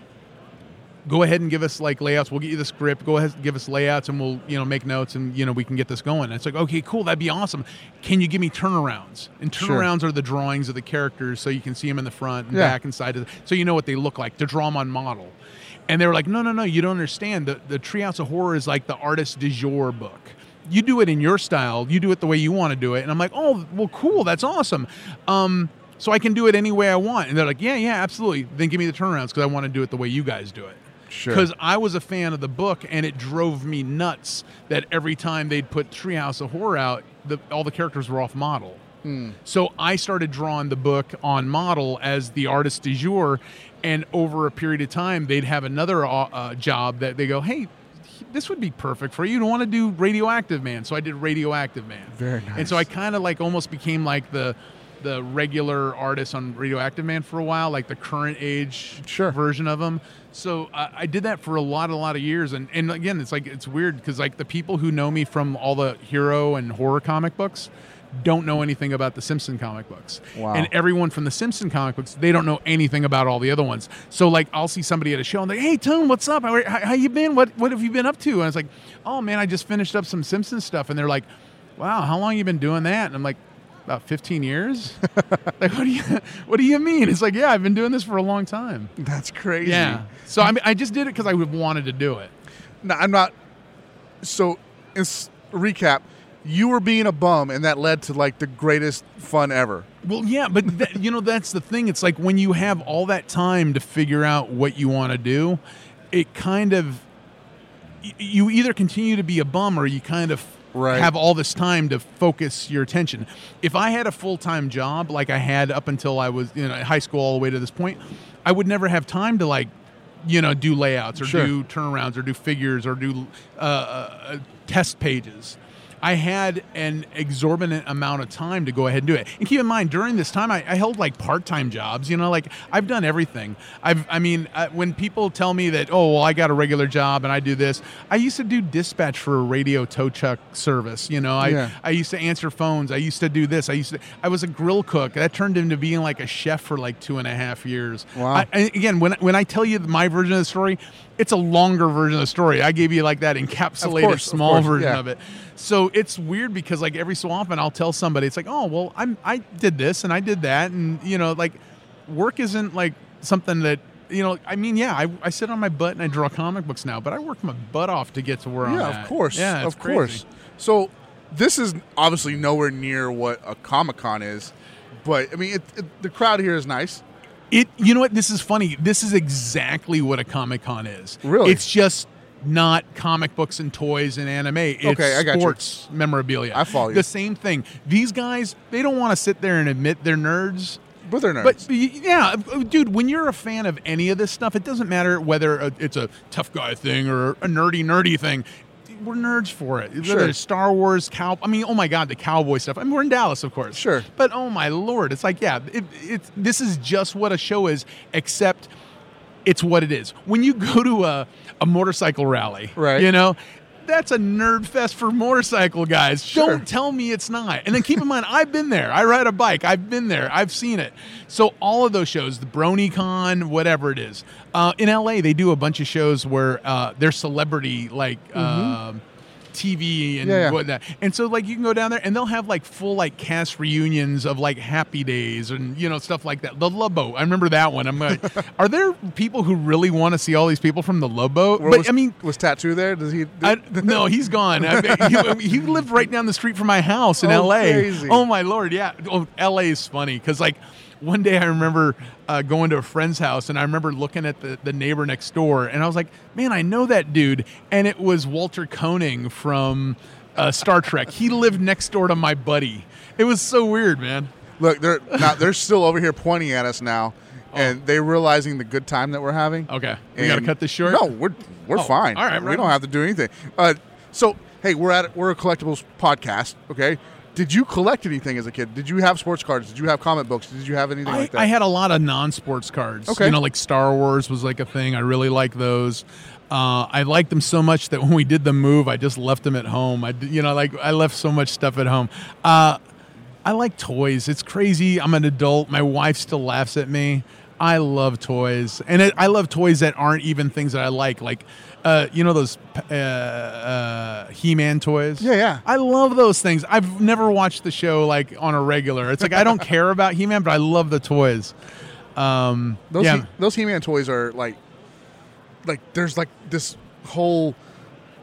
go ahead and give us like layouts. We'll get you the script. Go ahead and give us layouts, and we'll you know make notes, and you know we can get this going. And it's like, okay, cool, that'd be awesome. Can you give me turnarounds? And Sure. turnarounds are the drawings of the characters, so you can see them in the front and Yeah. back and side, of the, so you know what they look like. To draw them on model. And they were like, no, no, no, you don't understand. The the Treehouse of Horror is like the artist du jour book. You do it in your style. You do it the way you want to do it. And I'm like, oh, well, cool. That's awesome. Um, so I can do it any way I want. And they're like, yeah, yeah, absolutely. Then give me the turnarounds because I want to do it the way you guys do it. Sure. Because I was a fan of the book, and it drove me nuts that every time they'd put Treehouse of Horror out, the, all the characters were off model. So I started drawing the book on model as the artist du jour, and over a period of time, they'd have another uh, uh, job that they go, "Hey, this would be perfect for you. You don't want to do Radioactive Man." So I did Radioactive Man. Very nice. And so I kind of like almost became like the the regular artist on Radioactive Man for a while, like the current age Sure. version of him. So uh, I did that for a lot, a lot of years, and and again, it's like it's weird because like the people who know me from all the hero and horror comic books don't know anything about the Simpson comic books. Wow. And everyone from the Simpson comic books, they don't know anything about all the other ones. So like I'll see somebody at a show and they're like, "Hey Tone, what's up? How, how, how you been? What what have you been up to?" And I was like, "Oh man, I just finished up some Simpson stuff." And they're like, "Wow, how long you been doing that?" And I'm like, "About 15 years." like, what do you what do you mean? It's like, "Yeah, I've been doing this for a long time." That's crazy. Yeah. So I mean, I just did it because i've wanted to do it. No, I'm not. So, recap, you were being a bum, and that led to like the greatest fun ever. Well, yeah, but that, you know that's the thing. It's like when you have all that time to figure out what you want to do, it kind of you either continue to be a bum or you kind of Right. have all this time to focus your attention. If I had a full time job like I had up until I was you know high school all the way to this point, I would never have time to like you know do layouts or Sure. do turnarounds or do figures or do uh, uh, uh, test pages. I had an exorbitant amount of time to go ahead and do it. And keep in mind, during this time, I, I held like part-time jobs. You know, like I've done everything. I've, I mean, uh, when people tell me that, oh, well, I got a regular job and I do this, I used to do dispatch for a radio tow truck service. You know, I, Yeah. I used to answer phones. I used to do this. I used to. I was a grill cook. That turned into being like a chef for like two and a half years. Wow. I, again, when when I tell you my version of the story, it's a longer version of the story. I gave you like that encapsulated course, of small course, version yeah. of it. So it's weird because like every so often I'll tell somebody it's like, oh well, I'm I did this and I did that, and you know like work isn't like something that. You know, I mean, yeah, I, I sit on my butt and I draw comic books now, but I work my butt off to get to where I'm yeah, of course. Yeah, of course. So, this is obviously nowhere near what a Comic Con is, but I mean, it, it, the crowd here is nice. It you know what this is funny. This is exactly what a Comic Con is. Really? It's just not comic books and toys and anime. It's Okay, I got you. memorabilia. I follow you. The same thing. These guys, they don't want to sit there and admit they're nerds. But they're nerds. But yeah, dude, when you're a fan of any of this stuff, it doesn't matter whether uh, it's a tough guy thing or a nerdy nerdy thing. We're nerds for it. Whether Sure. it's Star Wars, cow. I mean, oh my God, the cowboy stuff. I mean, we're in Dallas, of course. Sure. But oh my lord, it's like yeah, it, it's this is just what a show is, except it's what it is. When you go to a, a motorcycle rally, Right. You know, that's a nerd fest for motorcycle guys. Sure. Don't tell me it's not. And then keep in mind, I've been there. I ride a bike. I've been there. I've seen it. So all of those shows, the BronyCon, whatever it is, uh, in LA they do a bunch of shows where uh, they're celebrity like. um TV and. Yeah, yeah. whatnot, and so like you can go down there and they'll have like full like cast reunions of like Happy Days and you know stuff like that. The Love Boat, I remember that one. I'm like, are there people who really want to see all these people from the Love Boat? Where but was, I mean, was Tattoo there? Does he? I, no, he's gone. I mean, he, he lived right down the street from my house in Oh, L.A. crazy. Oh my lord, yeah. Oh, L.A. is funny because like one day I remember uh, going to a friend's house and I remember looking at the, the neighbor next door and I was like, man, I know that dude, and it was Walter Koenig from uh, Star Trek. He lived next door to my buddy. It was so weird, man. Look, they're now they're still over here pointing at us now, and they realizing the good time that we're having. Oh. Okay, we got to cut this short. No, we're we're Oh, fine. all right, we right don't have to do anything. Uh, so hey, we're at we're a collectibles podcast. Okay, did you collect anything as a kid? Did you have sports cards? Did you have comic books? Did you have anything I, like that? I had a lot of non-sports cards. Okay. You know, like Star Wars was like a thing. I really like those. Uh, I liked them so much that when we did the move, I just left them at home. I, you know, like I left so much stuff at home. Uh, I like toys. It's crazy. I'm an adult. My wife still laughs at me. I love toys, and it, I love toys that aren't even things that I like. Like, uh, you know those uh, uh, He-Man toys. Yeah, yeah. I love those things. I've never watched the show like on a regular. It's like I don't care about He-Man, but I love the toys. Um, those yeah, He- those He-Man toys are like like there's like this whole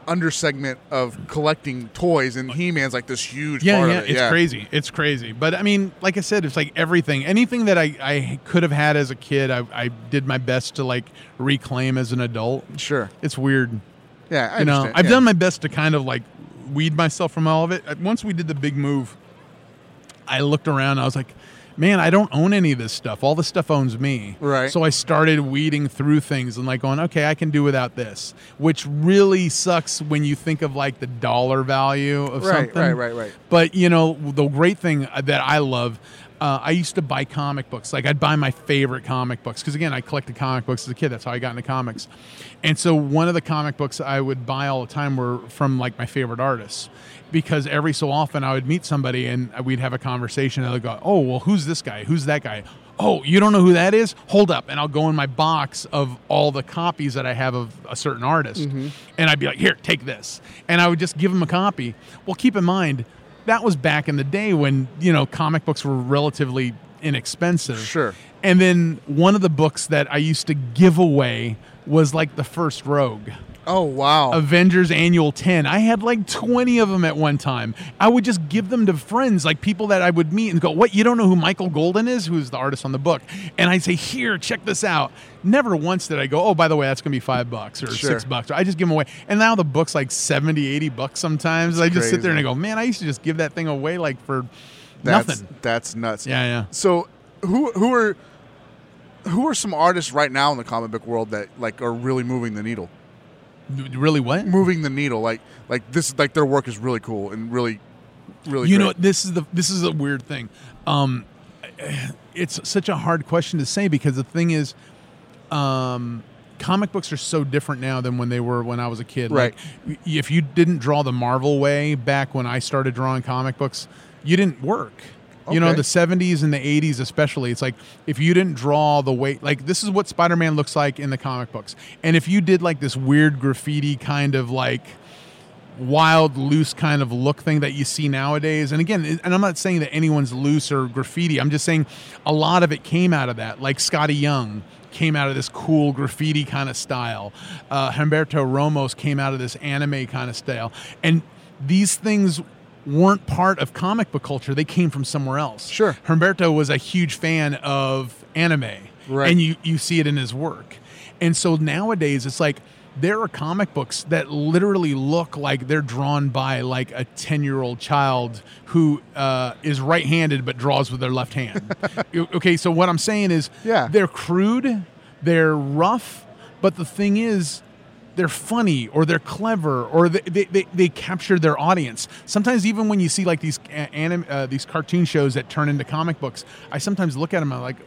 under segment of collecting toys, and He-Man's like this huge yeah, part yeah. of it. It's yeah. crazy. It's crazy. But I mean, like I said, it's like everything. Anything that I, I could have had as a kid, I, I did my best to like reclaim as an adult. Sure. It's weird. Yeah, I you know, understand. I've Yeah. done my best to kind of like weed myself from all of it. Once we did the big move, I looked around. I was like, man, I don't own any of this stuff. All this stuff owns me. Right. So I started weeding through things and like going, okay, I can do without this, which really sucks when you think of like the dollar value of Right, something. right, right, right. But you know, the great thing that I love. Uh, I used to buy comic books. Like I'd buy my favorite comic books because again, I collected comic books as a kid. That's how I got into comics. And so one of the comic books I would buy all the time were from like my favorite artists because every so often I would meet somebody and we'd have a conversation and they'd go, "Oh, well, who's this guy? Who's that guy?" Oh, you don't know who that is? Hold up, and I'll go in my box of all the copies that I have of a certain artist, and I'd be like, "Here, take this," and I would just give them a copy. Well, keep in mind that was back in the day when you know comic books were relatively inexpensive. Sure. And then one of the books that I used to give away was like the first Rogue. Oh wow. Avengers Annual 10. I had like 20 of them at one time. I would just give them to friends, like people that I would meet and go, What, you don't know who Michael Golden is? Who's the artist on the book? And I'd say, Here, check this out. Never once did I go, Oh, by the way, that's going to be five bucks or Sure. six bucks. I just give them away. And now the book's like 70, 80 bucks sometimes. I just sit there and I go, Man, I used to just give that thing away like for that's, nothing. That's nuts. Yeah, yeah. So who who are who are some artists right now in the comic book world that like are really moving the needle? Really, what? Moving the needle, like like this, like their work is really cool and really, really. you great. know this is the this is a weird thing um it's such a hard question to say because the thing is um comic books are so different now than when they were when I was a kid Right. like if you didn't draw the Marvel way back when I started drawing comic books you didn't work you know the 70s and the 80s especially it's like if you didn't draw the way like this is what Spider-Man looks like in the comic books and if you did like this weird graffiti kind of like wild, loose kind of look thing that you see nowadays. And again, and I'm not saying that anyone's loose or graffiti. I'm just saying a lot of it came out of that. Like Skottie Young came out of this cool graffiti kind of style. Uh, Humberto Ramos came out of this anime kind of style. And these things weren't part of comic book culture. They came from somewhere else. Sure. Humberto was a huge fan of anime. Right. And you, you see it in his work. And so nowadays it's like there are comic books that literally look like they're drawn by like a 10 year old child who uh, is right handed but draws with their left hand. Okay, so what I'm saying is Yeah. they're crude, they're rough, but the thing is, they're funny or they're clever or they, they, they, they capture their audience. Sometimes even when you see like these anim, uh, these cartoon shows that turn into comic books, I sometimes look at them and I'm like,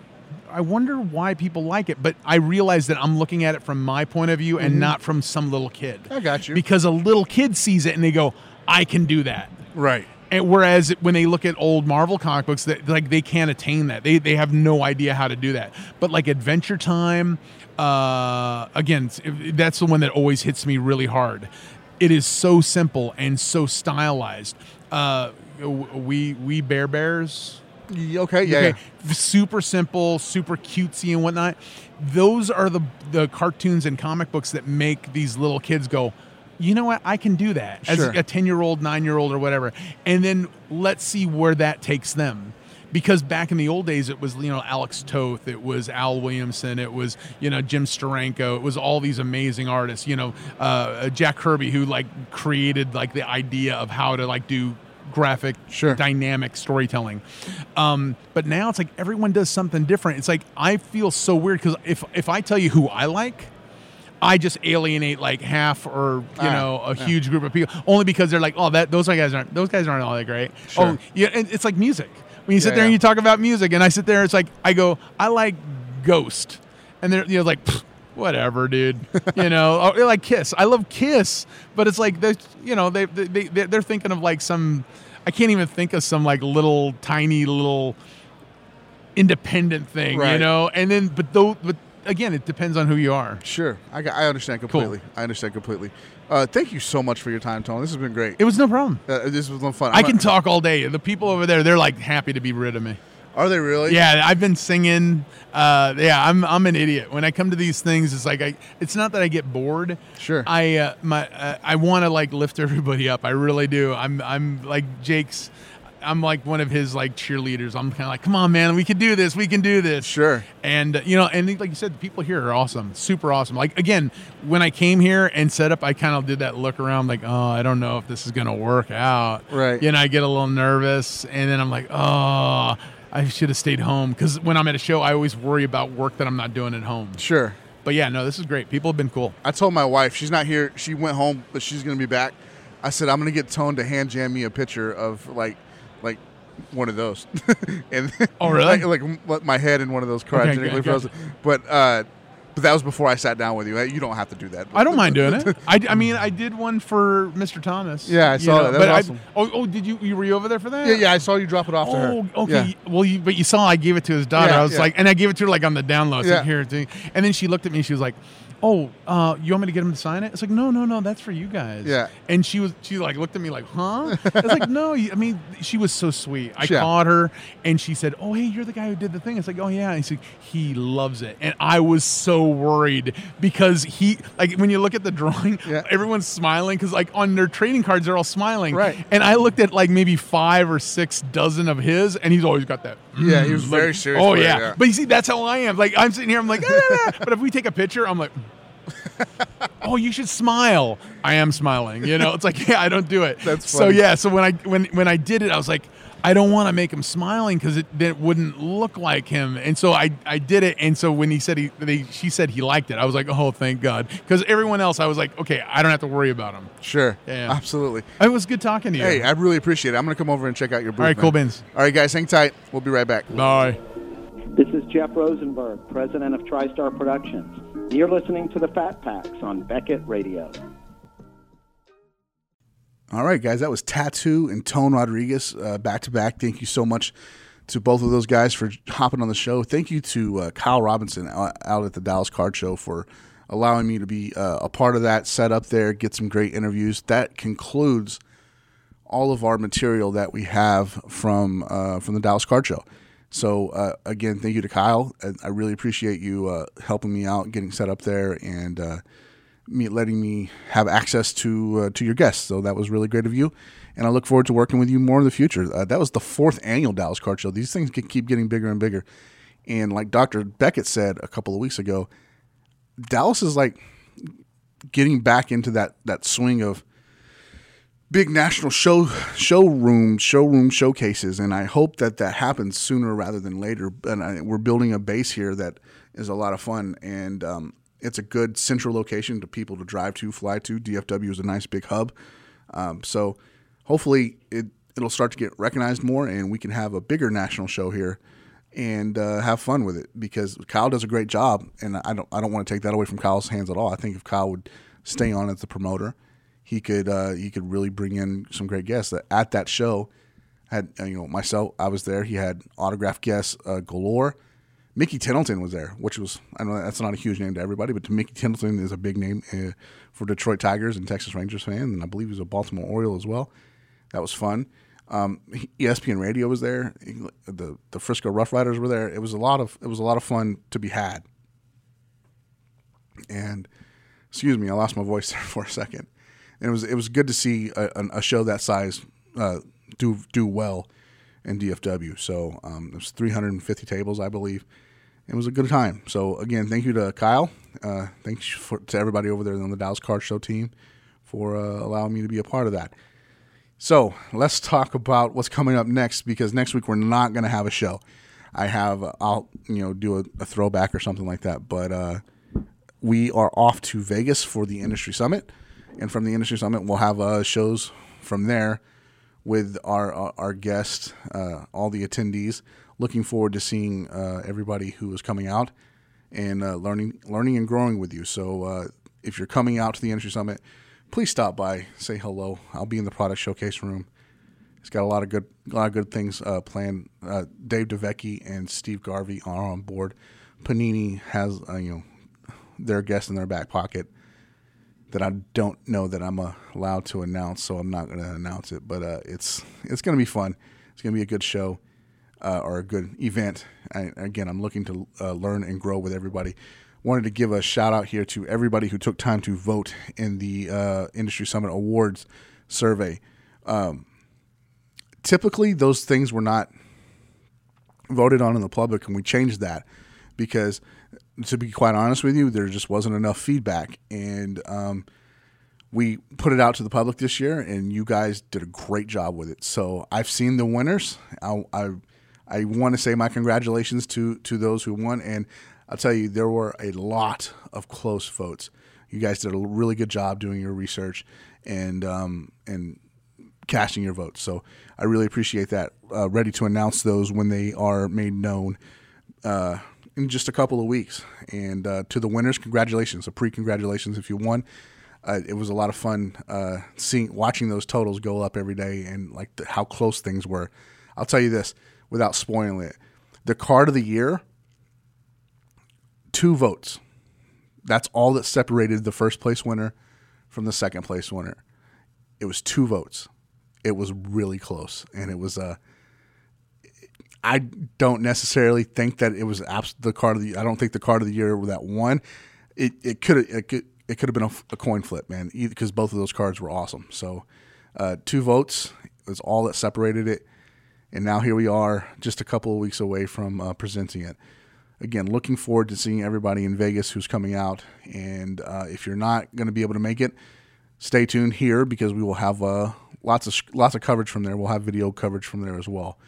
I wonder why people like it. But I realize that I'm looking at it from my point of view and not from some little kid. I got you. Because a little kid sees it and they go, I can do that. right. And whereas when they look at old Marvel comic books, that like they can't attain that. They they have no idea how to do that. But like Adventure Time, uh, again, that's the one that always hits me really hard. It is so simple and so stylized. Uh, we we Bare Bears. Okay. Yeah. Okay, super simple, super cutesy and whatnot. Those are the the cartoons and comic books that make these little kids go, you know what? I can do that as a ten year old, nine year old, or whatever. And then let's see where that takes them. Because back in the old days it was you know Alex Toth, it was Al Williamson, it was you know Jim Steranko, it was all these amazing artists. You know uh, Jack Kirby who like created like the idea of how to like do graphic Sure. dynamic storytelling um, but now it's like everyone does something different it's like i feel so weird because if if i tell you who i like I just alienate like half or you Ah, know a yeah. huge group of people only because they're like oh that those guys aren't those guys aren't all that great Sure. oh yeah and it's like music when you sit Yeah, there and you talk about music and I sit there it's like I go I like Ghost. And they're you know like whatever dude. You know? Oh, or they're like Kiss. I love Kiss but it's like they you know they they they- they're thinking of like some I can't even think of some like little tiny little independent thing you know? And then but though but again it depends on who you are. Sure, I, I understand completely. I understand completely. Uh, thank you so much for your time, Tony. This has been great. It was no problem. Uh, this was fun. I I'm can not- talk all day. The people over there, they're like happy to be rid of me. Are they really? Yeah, I've been singing. Uh, yeah, I'm I'm an idiot. When I come to these things, it's like I. It's not that I get bored. Sure. I uh, my uh, I want to like lift everybody up. I really do. I'm I'm like Jake's. I'm like one of his like cheerleaders. I'm kind of like, come on, man, we can do this. We can do this. Sure. And uh, you know, and like you said, the people here are awesome, super awesome. Like again, when I came here and set up, I kind of did that look around, like, oh, I don't know if this is gonna work out. Right. You know, I get a little nervous, and then I'm like, oh, I should have stayed home because when I'm at a show, I always worry about work that I'm not doing at home. Sure. But yeah, no, this is great. People have been cool. I told my wife she's not here. She went home, but she's going to be back. I said I'm going to get Tone to hand jam me a picture of like one of those, and Oh, really? like, like my head in one of those cryogenically good, frozen. But uh, but that was before I sat down with you. You don't have to do that. I don't mind doing it. I, I mean, I did one for Mr. Thomas. Yeah, I you saw that. That but was I- oh, oh, did you? You were you over there for that? Yeah, yeah. I saw you drop it off. Oh, okay. Yeah. Well, you, but you saw I gave it to his daughter. Yeah, I was yeah. like, and I gave it to her like on the download. I Yeah. here, and then she looked at me. She was like, "Oh, uh, you want me to get him to sign it?" It's like, "No, no, no, that's for you guys." Yeah. And she was, she like looked at me like, "Huh?" I was like, "No." I mean, she was so sweet. I Yeah. caught her, and she said, "Oh, hey, you're the guy who did the thing." It's like, "Oh yeah." And he said, "He loves it," and I was so worried because he, like, when you look at the drawing, Yeah. everyone's smiling because like on their trading cards, they're all smiling. Right. And I looked at like maybe five or six dozen of his, and he's always got that. Yeah, he was mm, very look- serious Oh it, yeah. yeah. but you see, that's how I am. Like I'm sitting here, I'm like, "Ah, ah, ah." but if we take a picture, I'm like. oh, you should smile. I am smiling. You know, it's like, yeah, I don't do it. That's so yeah. So when I when when I did it, I was like, I don't want to make him smiling because it it wouldn't look like him. And so I I did it. And so when he said he they, she said he liked it, I was like, oh, thank God. Because everyone else, I was like, okay, I don't have to worry about him. Sure. Yeah. Absolutely. It was good talking to you. Hey, I really appreciate it. I'm going to come over and check out your booth. All right, man. cool beans. All right, guys, hang tight. We'll be right back. Bye. This is Jeff Rosenberg, president of TriStar Productions. You're listening to the Fat Packs on Beckett Radio. All right, guys, that was Tatu and Tone Rodriguez back to back. Thank you so much to both of those guys for hopping on the show. Thank you to uh, Kyle Robinson out at the Dallas Card Show for allowing me to be uh, a part of that, set up there, get some great interviews. That concludes all of our material that we have from uh, from the Dallas Card Show. So uh, again, thank you to Kyle. I, I really appreciate you uh, helping me out, getting set up there, and uh, me letting me have access to uh, to your guests. So that was really great of you, and I look forward to working with you more in the future. Uh, that was the fourth annual Dallas Card Show. These things get, keep getting bigger and bigger, and like Dr. Beckett said a couple of weeks ago, Dallas is like getting back into that that swing of big national show showroom showroom showcases, and I hope that that happens sooner rather than later. And I, we're building a base here that is a lot of fun, and um, it's a good central location to people to drive to, fly to. DFW is a nice big hub, um, so hopefully it it'll start to get recognized more, and we can have a bigger national show here. And uh, have fun with it because Kyle does a great job, and I don't I don't want to take that away from Kyle's hands at all. I think if Kyle would stay on as the promoter, he could uh, he could really bring in some great guests. That at that show had you know myself, I was there. He had autograph guests uh, galore. Mickey Tettleton was there, which was I know that's not a huge name to everybody, but to Mickey Tettleton is a big name uh, for Detroit Tigers and Texas Rangers fans, and I believe he's a Baltimore Oriole as well. That was fun. Um, ESPN Radio was there. The the Frisco Rough Riders were there. It was a lot of it was a lot of fun to be had. And excuse me, I lost my voice there for a second. And it was it was good to see a, a show that size uh, do do well. in DFW. So um, was 350 tables, I believe. It was a good time. So again, thank you to Kyle. Uh, thanks for, to everybody over there on the Dallas Card Show team for uh, allowing me to be a part of that. So let's talk about what's coming up next because next week we're not going to have a show. I have I'll you know do a, a throwback or something like that, but uh, we are off to Vegas for the industry summit, and from the industry summit we'll have uh, shows from there with our our, our guests, uh, all the attendees. Looking forward to seeing uh, everybody who is coming out and uh, learning learning and growing with you. So uh, if you're coming out to the industry summit, please stop by, say hello. I'll be in the product showcase room. It's got a lot of good, a lot of good things uh, planned. Uh, Dave DeVecchi and Steve Garvey are on board. Panini has, uh, you know, their guest in their back pocket that I don't know that I'm allowed to announce, so I'm not going to announce it. But uh, it's it's going to be fun. It's going to be a good show uh, or a good event. I, again, I'm looking to learn and grow with everybody wanted to give a shout out here to everybody who took time to vote in the uh, Industry Summit Awards survey. Um, typically those things were not voted on in the public, and we changed that because, to be quite honest with you, there just wasn't enough feedback, and um, we put it out to the public this year, and you guys did a great job with it. So I've seen the winners. I, I, I want to say my congratulations to to those who won, and I'll tell you there were a lot of close votes. You guys did a really good job doing your research and um, and casting your votes. So I really appreciate that. Uh, ready to announce those when they are made known uh, in just a couple of weeks. And uh, to the winners, congratulations! A pre congratulations if you won. Uh, it was a lot of fun uh, seeing watching those totals go up every day and like the, how close things were. I'll tell you this without spoiling it: the card of the year, two votes. That's all that separated the first place winner from the second place winner. It was two votes it was really close, and it was a. Uh, I don't necessarily think that it was abs- the card of the. I don't think the card of the year that won. It it could it could it could have been a, a, coin flip, man, because both of those cards were awesome. So, uh, two votes was all that separated it, and now here we are, just a couple of weeks away from uh, presenting it. Again, looking forward to seeing everybody in Vegas who's coming out, and uh, if you're not going to be able to make it, stay tuned here because we will have uh, lots of lots of coverage from there. We'll have video coverage from there as well,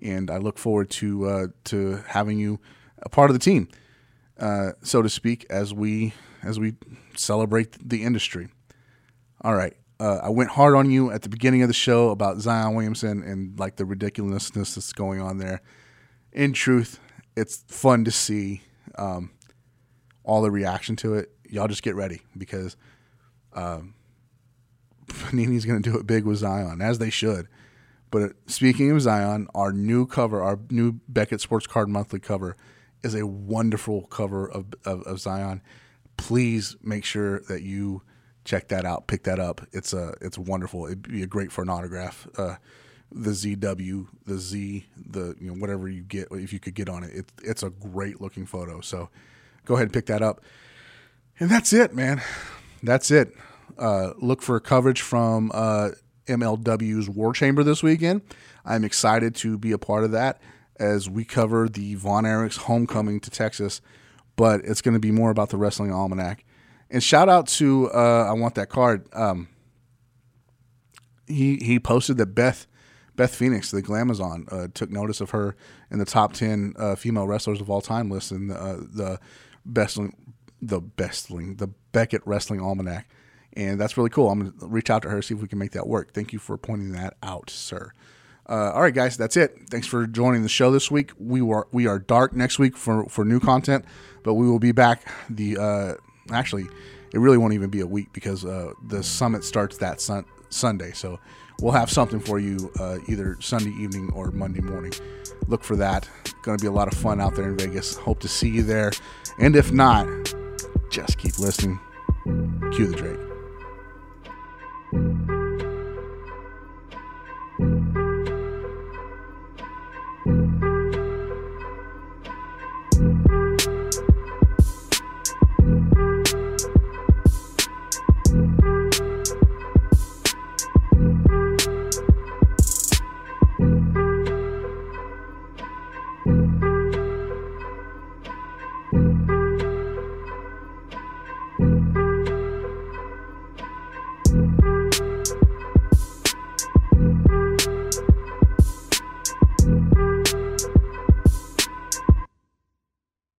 and I look forward to uh, to having you a part of the team, uh, so to speak, as we as we celebrate the industry. All right. Uh, I went hard on you at the beginning of the show about Zion Williamson and like the ridiculousness that's going on there. In truth, it's fun to see um, all the reaction to it. Y'all just get ready because um, Panini's going to do it big with Zion, as they should. But speaking of Zion, our new cover, our new Beckett Sports Card Monthly cover, is a wonderful cover of, of, of Zion. Please make sure that you check that out, pick that up. It's a it's wonderful. It'd be great for an autograph. Uh, the ZW, the Z, the you know whatever you get, if you could get on it, it it's a great looking photo. So go ahead and pick that up. And that's it, man. That's it. Uh, look for coverage from uh, MLW's War Chamber this weekend. I'm excited to be a part of that as we cover the Von Erichs homecoming to Texas, but it's going to be more about the Wrestling Almanac. And shout out to uh, I want that card. Um, he he posted that Beth Beth Phoenix, the Glamazon, uh, took notice of her in the top ten uh, female wrestlers of all time list in the, uh, the best the bestling the Beckett Wrestling Almanac and that's really cool. I'm gonna reach out to her see if we can make that work. Thank you for pointing that out, sir. Uh, all right, guys, that's it. Thanks for joining the show this week. We were we are dark next week for for new content, but we will be back. The uh, actually, it really won't even be a week because uh, the summit starts that sun- Sunday. So we'll have something for you uh, either Sunday evening or Monday morning. Look for that. Going to be a lot of fun out there in Vegas. Hope to see you there. And if not, just keep listening. Cue the Drake.